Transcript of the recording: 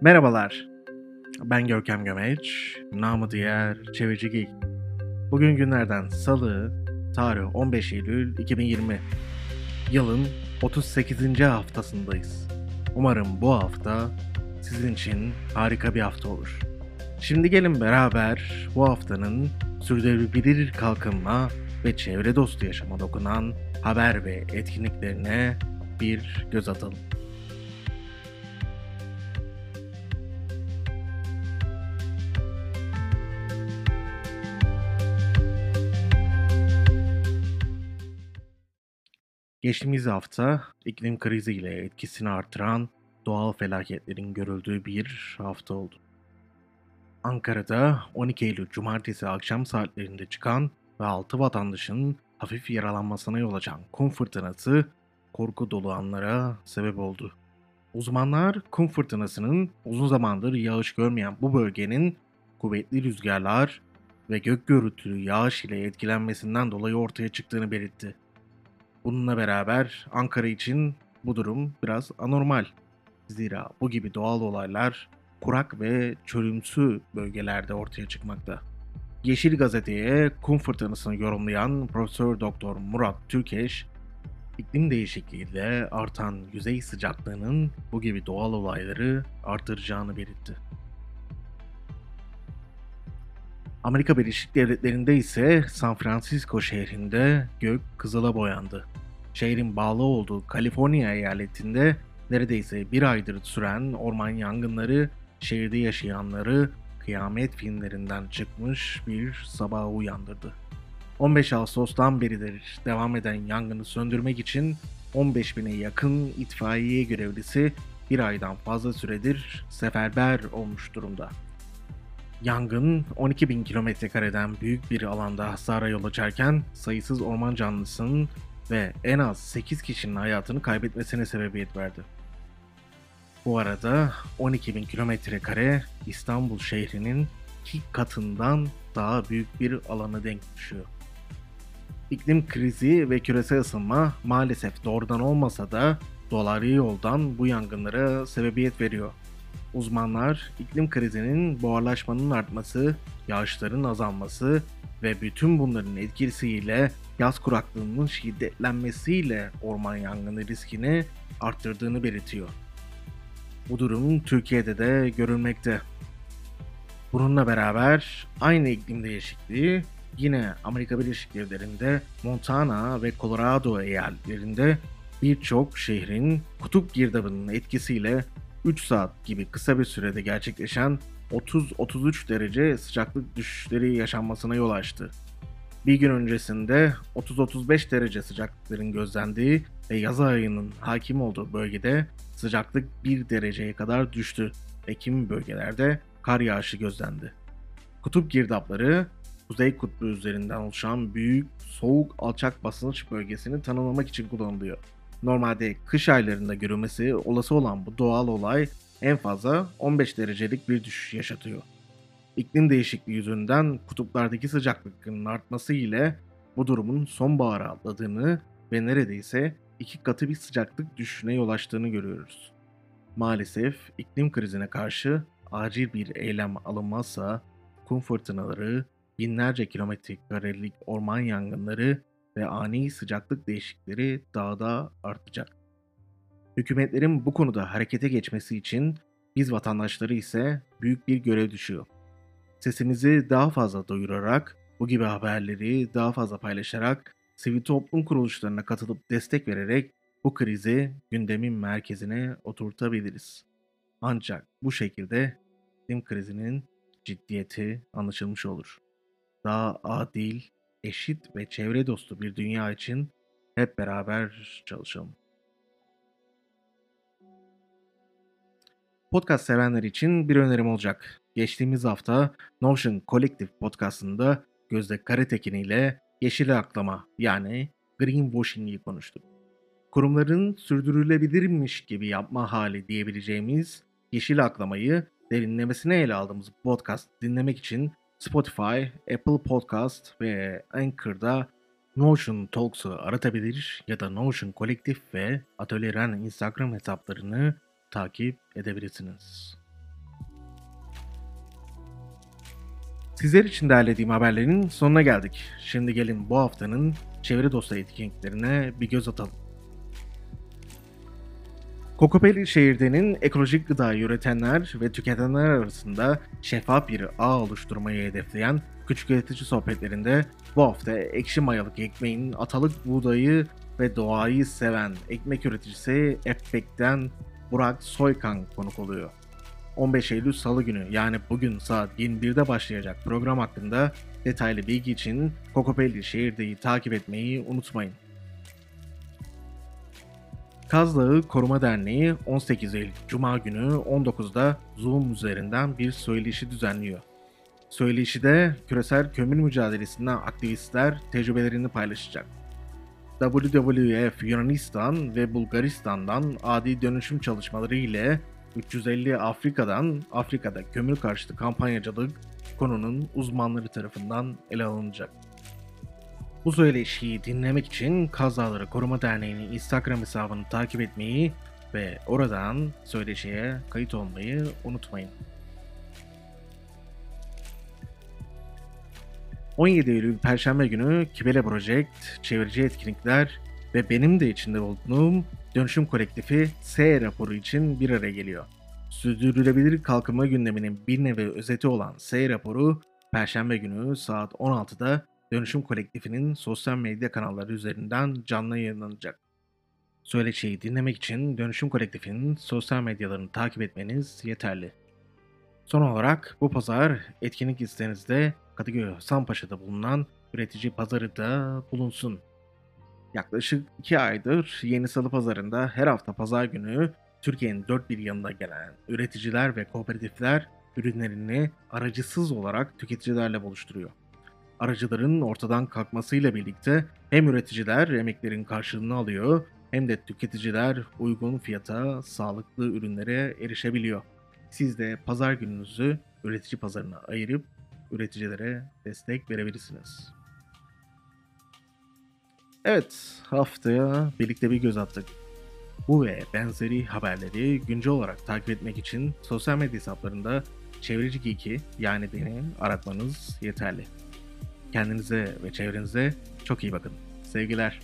Merhabalar. Ben Görkem Gömeç, namı diğer Çevici Geek. Bugün günlerden salı, tarih 15 Eylül 2020. Yılın 38. haftasındayız. Umarım bu hafta sizin için harika bir hafta olur. Şimdi gelin beraber bu haftanın sürdürülebilir kalkınma ve çevre dostu yaşama dokunan haber ve etkinliklerine bir göz atalım. Geçtiğimiz hafta iklim kriziyle etkisini artıran doğal felaketlerin görüldüğü bir hafta oldu. Ankara'da 12 Eylül Cumartesi akşam saatlerinde çıkan ve 6 vatandaşın hafif yaralanmasına yol açan kum fırtınası korku dolu anlara sebep oldu. Uzmanlar kum fırtınasının uzun zamandır yağış görmeyen bu bölgenin kuvvetli rüzgarlar ve gök gürültülü yağış ile etkilenmesinden dolayı ortaya çıktığını belirtti. Bununla beraber Ankara için bu durum biraz anormal. Zira bu gibi doğal olaylar kurak ve çölümsü bölgelerde ortaya çıkmakta. Yeşil Gazete'ye kum fırtınasını yorumlayan Profesör Doktor Murat Türkeş, iklim değişikliğiyle artan yüzey sıcaklığının bu gibi doğal olayları artıracağını belirtti. Amerika Birleşik Devletleri'nde ise San Francisco şehrinde gök kızıla boyandı. Şehrin bağlı olduğu Kaliforniya eyaletinde neredeyse bir aydır süren orman yangınları şehirde yaşayanları kıyamet filmlerinden çıkmış bir sabaha uyandırdı. 15 Ağustos'tan beridir devam eden yangını söndürmek için 15 bine yakın itfaiye görevlisi bir aydan fazla süredir seferber olmuş durumda. Yangın 12 bin kilometre kareden büyük bir alanda hasara yol açarken sayısız orman canlısının ve en az 8 kişinin hayatını kaybetmesine sebebiyet verdi. Bu arada 12 bin kilometre kare İstanbul şehrinin iki katından daha büyük bir alana denk düşüyor. İklim krizi ve küresel ısınma maalesef doğrudan olmasa da dolaylı yoldan bu yangınlara sebebiyet veriyor. Uzmanlar iklim krizinin buharlaşmanın artması, yağışların azalması ve bütün bunların etkisiyle yaz kuraklığının şiddetlenmesiyle orman yangını riskini arttırdığını belirtiyor. Bu durum Türkiye'de de görülmekte. Bununla beraber aynı iklim değişikliği yine Amerika Birleşik Devletleri'nde Montana ve Colorado eyaletlerinde birçok şehrin kutup girdabının etkisiyle 3 saat gibi kısa bir sürede gerçekleşen 30-33 derece sıcaklık düşüşleri yaşanmasına yol açtı. Bir gün öncesinde 30-35 derece sıcaklıkların gözlendiği ve yaz ayının hakim olduğu bölgede sıcaklık 1 dereceye kadar düştü ve kimi bölgelerde kar yağışı gözlendi. Kutup girdapları Kuzey Kutbu üzerinden oluşan büyük, soğuk, alçak basınç bölgesini tanımlamak için kullanılıyor. Normalde kış aylarında görülmesi olası olan bu doğal olay en fazla 15 derecelik bir düşüş yaşatıyor. İklim değişikliği yüzünden kutuplardaki sıcaklıkların artması ile bu durumun sonbahara atladığını ve neredeyse iki katı bir sıcaklık düşüşüne yol açtığını görüyoruz. Maalesef iklim krizine karşı acil bir eylem alınmazsa kum fırtınaları, binlerce kilometre orman yangınları ve ani sıcaklık değişiklikleri daha da artacak. Hükümetlerin bu konuda harekete geçmesi için biz vatandaşları ise büyük bir görev düşüyor. Sesimizi daha fazla duyurarak, bu gibi haberleri daha fazla paylaşarak, sivil toplum kuruluşlarına katılıp destek vererek bu krizi gündemin merkezine oturtabiliriz. Ancak bu şekilde iklim krizinin ciddiyeti anlaşılmış olur. Daha adil, eşit ve çevre dostu bir dünya için hep beraber çalışalım. Podcast sevenler için bir önerim olacak. Geçtiğimiz hafta Notion Collective podcastında Gözde Karatekin ile yeşil aklama yani greenwashing'i konuştuk. Kurumların sürdürülebilirmiş gibi yapma hali diyebileceğimiz yeşil aklamayı derinlemesine ele aldığımız podcast dinlemek için Spotify, Apple Podcast ve Anchor'da Notion Talks'u aratabilir ya da Notion Kolektif ve Atölye Instagram hesaplarını takip edebilirsiniz. Sizler için derlediğim haberlerin sonuna geldik. Şimdi gelin bu haftanın çevre dostu etkinliklerine bir göz atalım. Kokopeli şehirdenin ekolojik gıda üretenler ve tüketenler arasında şeffaf bir ağ oluşturmayı hedefleyen küçük üretici sohbetlerinde bu hafta ekşi mayalık ekmeğin atalık buğdayı ve doğayı seven ekmek üreticisi Efbek'ten Burak Soykan konuk oluyor. 15 Eylül Salı günü yani bugün saat 21'de başlayacak program hakkında detaylı bilgi için Kokopelli Şehirde'yi takip etmeyi unutmayın. Kaz Dağı Koruma Derneği 18 Eylül Cuma günü 19'da Zoom üzerinden bir söyleşi düzenliyor. Söyleşide küresel kömür mücadelesinden aktivistler tecrübelerini paylaşacak. WWF Yunanistan ve Bulgaristan'dan adi dönüşüm çalışmaları ile 350 Afrika'dan Afrika'da kömür karşıtı kampanyacılık konunun uzmanları tarafından ele alınacak. Bu söyleşiyi dinlemek için Kazaları Koruma Derneği'nin Instagram hesabını takip etmeyi ve oradan söyleşiye kayıt olmayı unutmayın. 17 Eylül Perşembe günü Kibele Project, çevreci etkinlikler ve benim de içinde olduğum Dönüşüm Kolektifi S raporu için bir araya geliyor. Sürdürülebilir kalkınma gündeminin bir nevi özeti olan S raporu, Perşembe günü saat 16'da Dönüşüm Kolektifi'nin sosyal medya kanalları üzerinden canlı yayınlanacak. Söyleşiyi dinlemek için Dönüşüm Kolektifi'nin sosyal medyalarını takip etmeniz yeterli. Son olarak bu pazar etkinlik listenizde Kadıköy Hasanpaşa'da bulunan üretici pazarı da bulunsun. Yaklaşık 2 aydır Yeni Salı Pazarı'nda her hafta pazar günü Türkiye'nin dört bir yanına gelen üreticiler ve kooperatifler ürünlerini aracısız olarak tüketicilerle buluşturuyor. Aracıların ortadan kalkmasıyla birlikte hem üreticiler emeklerin karşılığını alıyor hem de tüketiciler uygun fiyata sağlıklı ürünlere erişebiliyor. Siz de pazar gününüzü üretici pazarına ayırıp üreticilere destek verebilirsiniz. Evet, haftaya birlikte bir göz attık. Bu ve benzeri haberleri güncel olarak takip etmek için sosyal medya hesaplarında Çevreci Geek'i yani beni aratmanız yeterli. Kendinize ve çevrenize çok iyi bakın. Sevgiler.